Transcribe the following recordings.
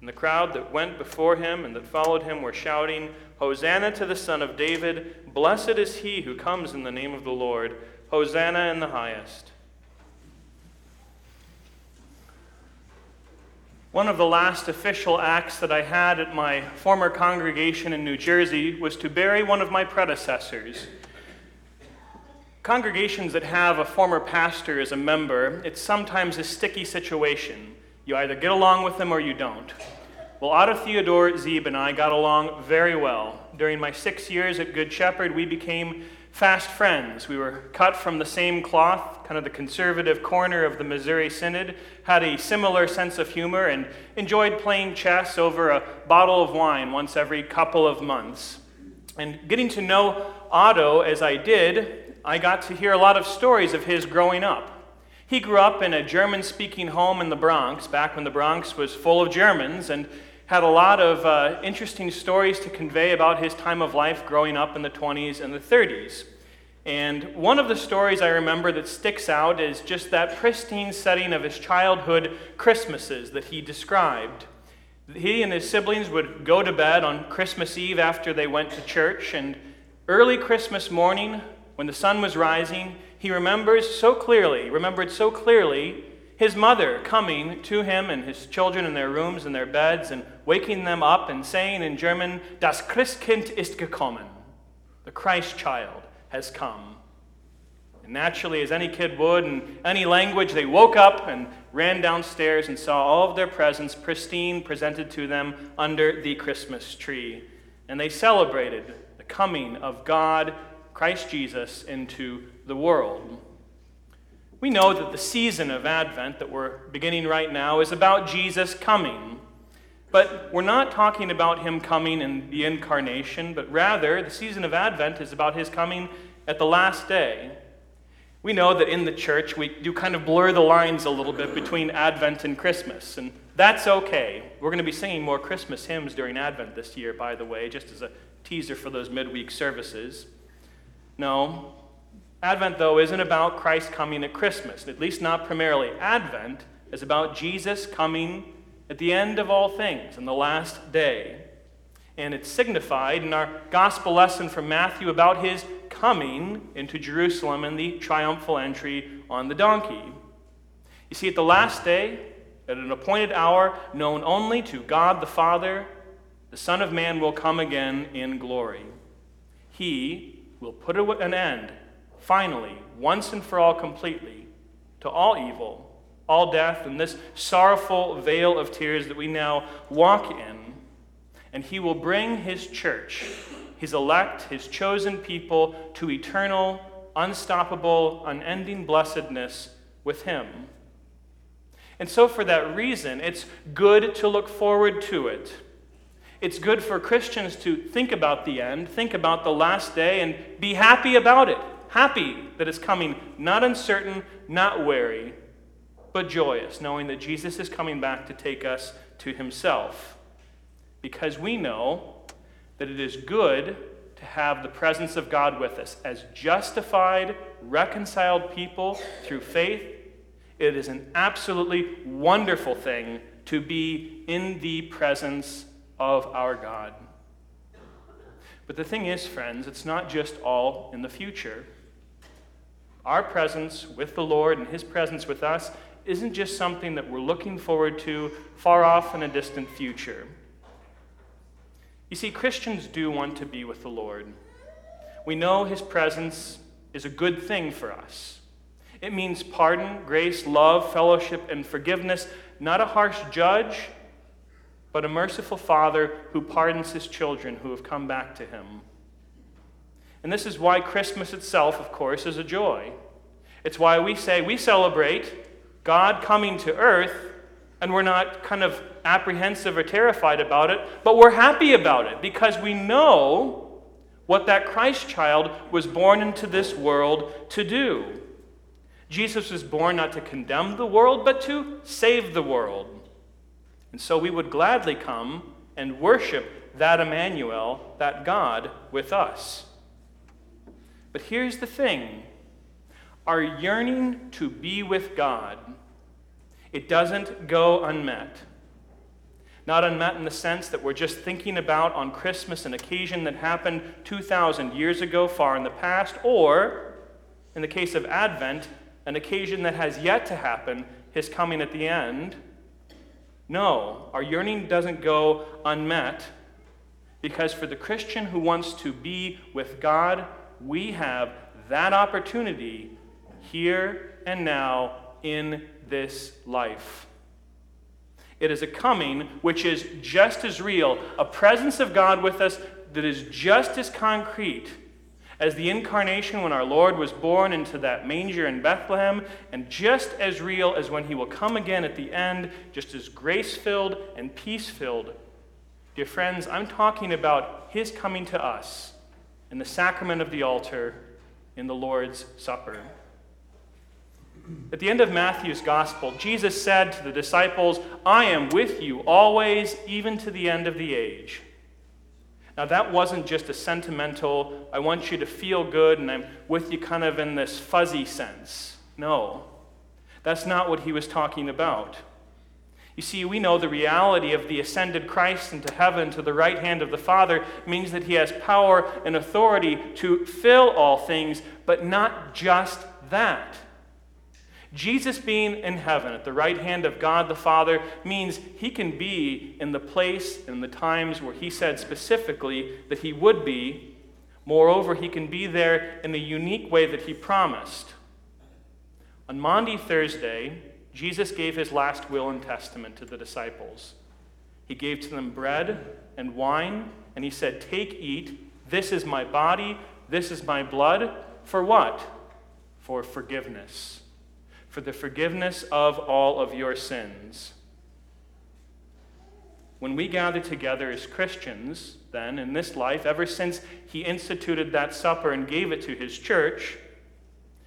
And the crowd that went before him and that followed him were shouting, Hosanna to the Son of David! Blessed is he who comes in the name of the Lord! Hosanna in the highest. One of the last official acts that I had at my former congregation in New Jersey was to bury one of my predecessors. Congregations that have a former pastor as a member, it's sometimes a sticky situation. You either get along with them or you don't. Well, Otto Theodore Zeeb and I got along very well. During my six years at Good Shepherd, we became fast friends. We were cut from the same cloth, kind of the conservative corner of the Missouri Synod, had a similar sense of humor, and enjoyed playing chess over a bottle of wine once every couple of months. And getting to know Otto as I did, I got to hear a lot of stories of his growing up. He grew up in a German speaking home in the Bronx, back when the Bronx was full of Germans, and had a lot of uh, interesting stories to convey about his time of life growing up in the 20s and the 30s. And one of the stories I remember that sticks out is just that pristine setting of his childhood Christmases that he described. He and his siblings would go to bed on Christmas Eve after they went to church, and early Christmas morning, when the sun was rising, he remembers so clearly, remembered so clearly, his mother coming to him and his children in their rooms and their beds and waking them up and saying in German, Das Christkind ist gekommen. The Christ child has come. And naturally, as any kid would in any language, they woke up and ran downstairs and saw all of their presents pristine presented to them under the Christmas tree. And they celebrated the coming of God, Christ Jesus, into the world. We know that the season of Advent that we're beginning right now is about Jesus coming. But we're not talking about him coming in the incarnation, but rather the season of Advent is about his coming at the last day. We know that in the church we do kind of blur the lines a little bit between Advent and Christmas, and that's okay. We're going to be singing more Christmas hymns during Advent this year, by the way, just as a teaser for those midweek services. No, Advent, though, isn't about Christ coming at Christmas, at least not primarily. Advent is about Jesus coming at the end of all things, in the last day. And it's signified in our gospel lesson from Matthew about his coming into Jerusalem and the triumphal entry on the donkey. You see, at the last day, at an appointed hour known only to God the Father, the Son of Man will come again in glory. He will put an end finally, once and for all completely, to all evil, all death, and this sorrowful vale of tears that we now walk in. And he will bring his church, his elect, his chosen people, to eternal, unstoppable, unending blessedness with him. And so, for that reason, it's good to look forward to it. It's good for Christians to think about the end, think about the last day, and be happy about it happy that it's coming, not uncertain, not wary, but joyous, knowing that Jesus is coming back to take us to himself. Because we know that it is good to have the presence of God with us. As justified, reconciled people through faith, it is an absolutely wonderful thing to be in the presence of our God. But the thing is, friends, it's not just all in the future. Our presence with the Lord and His presence with us isn't just something that we're looking forward to far off in a distant future. You see, Christians do want to be with the Lord. We know his presence is a good thing for us. It means pardon, grace, love, fellowship, and forgiveness, not a harsh judge, but a merciful Father who pardons his children who have come back to him. And this is why Christmas itself, of course, is a joy. It's why we say we celebrate God coming to earth, and we're not kind of apprehensive or terrified about it, but we're happy about it because we know what that Christ child was born into this world to do. Jesus was born not to condemn the world, but to save the world. And so we would gladly come and worship that Emmanuel, that God, with us. But here's the thing our yearning to be with God, it doesn't go unmet. Not unmet in the sense that we're just thinking about on Christmas an occasion that happened 2,000 years ago, far in the past, or, in the case of Advent, an occasion that has yet to happen, his coming at the end. No, our yearning doesn't go unmet because for the Christian who wants to be with God, we have that opportunity here and now in this life. It is a coming which is just as real, a presence of God with us that is just as concrete as the incarnation when our Lord was born into that manger in Bethlehem, and just as real as when he will come again at the end, just as grace filled and peace filled. Dear friends, I'm talking about his coming to us in the sacrament of the altar in the Lord's Supper. At the end of Matthew's gospel, Jesus said to the disciples, I am with you always, even to the end of the age. Now, that wasn't just a sentimental, I want you to feel good and I'm with you kind of in this fuzzy sense. No, that's not what he was talking about. You see, we know the reality of the ascended Christ into heaven to the right hand of the Father means that he has power and authority to fill all things, but not just that. Jesus being in heaven at the right hand of God the Father means he can be in the place and the times where he said specifically that he would be. Moreover, he can be there in the unique way that he promised. On Maundy Thursday, Jesus gave his last will and testament to the disciples. He gave to them bread and wine, and he said, Take, eat. This is my body. This is my blood. For what? For forgiveness for the forgiveness of all of your sins. When we gather together as Christians, then, in this life, ever since he instituted that supper and gave it to his church,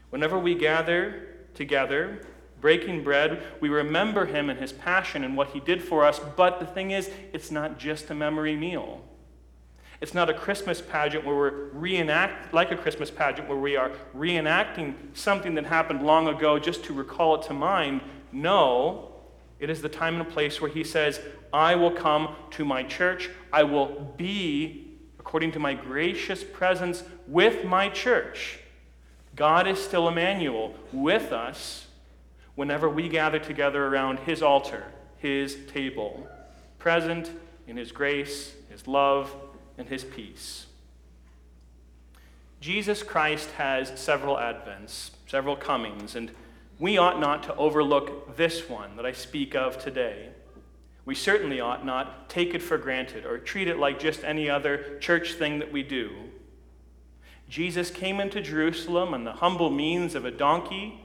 whenever we gather together, breaking bread, we remember him and his passion and what he did for us. But the thing is, it's not just a memory meal. It's not a Christmas pageant where we're reenact like a Christmas pageant where we are reenacting something that happened long ago just to recall it to mind. No, it is the time and place where he says, I will come to my church. I will be, according to my gracious presence, with my church. God is still Emmanuel with us whenever we gather together around his altar, his table, present in his grace, his love, and his peace. Jesus Christ has several advents, several comings, and we ought not to overlook this one that I speak of today. We certainly ought not take it for granted or treat it like just any other church thing that we do. Jesus came into Jerusalem on the humble means of a donkey,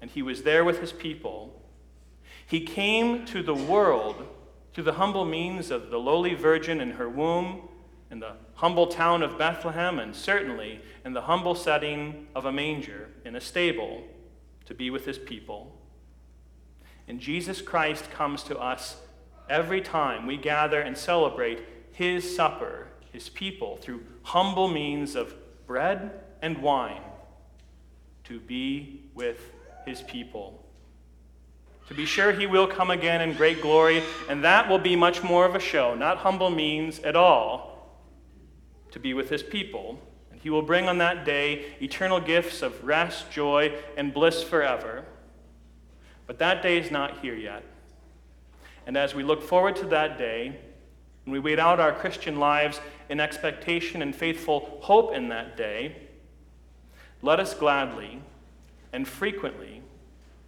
and he was there with his people. He came to the world through the humble means of the lowly virgin in her womb in the humble town of Bethlehem, and certainly in the humble setting of a manger in a stable to be with his people. And Jesus Christ comes to us every time we gather and celebrate his supper, his people, through humble means of bread and wine to be with his people. To be sure, he will come again in great glory, and that will be much more of a show, not humble means at all to be with his people. And he will bring on that day eternal gifts of rest, joy, and bliss forever. But that day is not here yet. And as we look forward to that day, and we wait out our Christian lives in expectation and faithful hope in that day, let us gladly and frequently,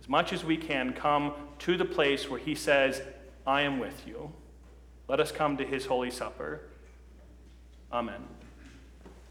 as much as we can, come to the place where He says, I am with you. Let us come to His Holy Supper. Amen.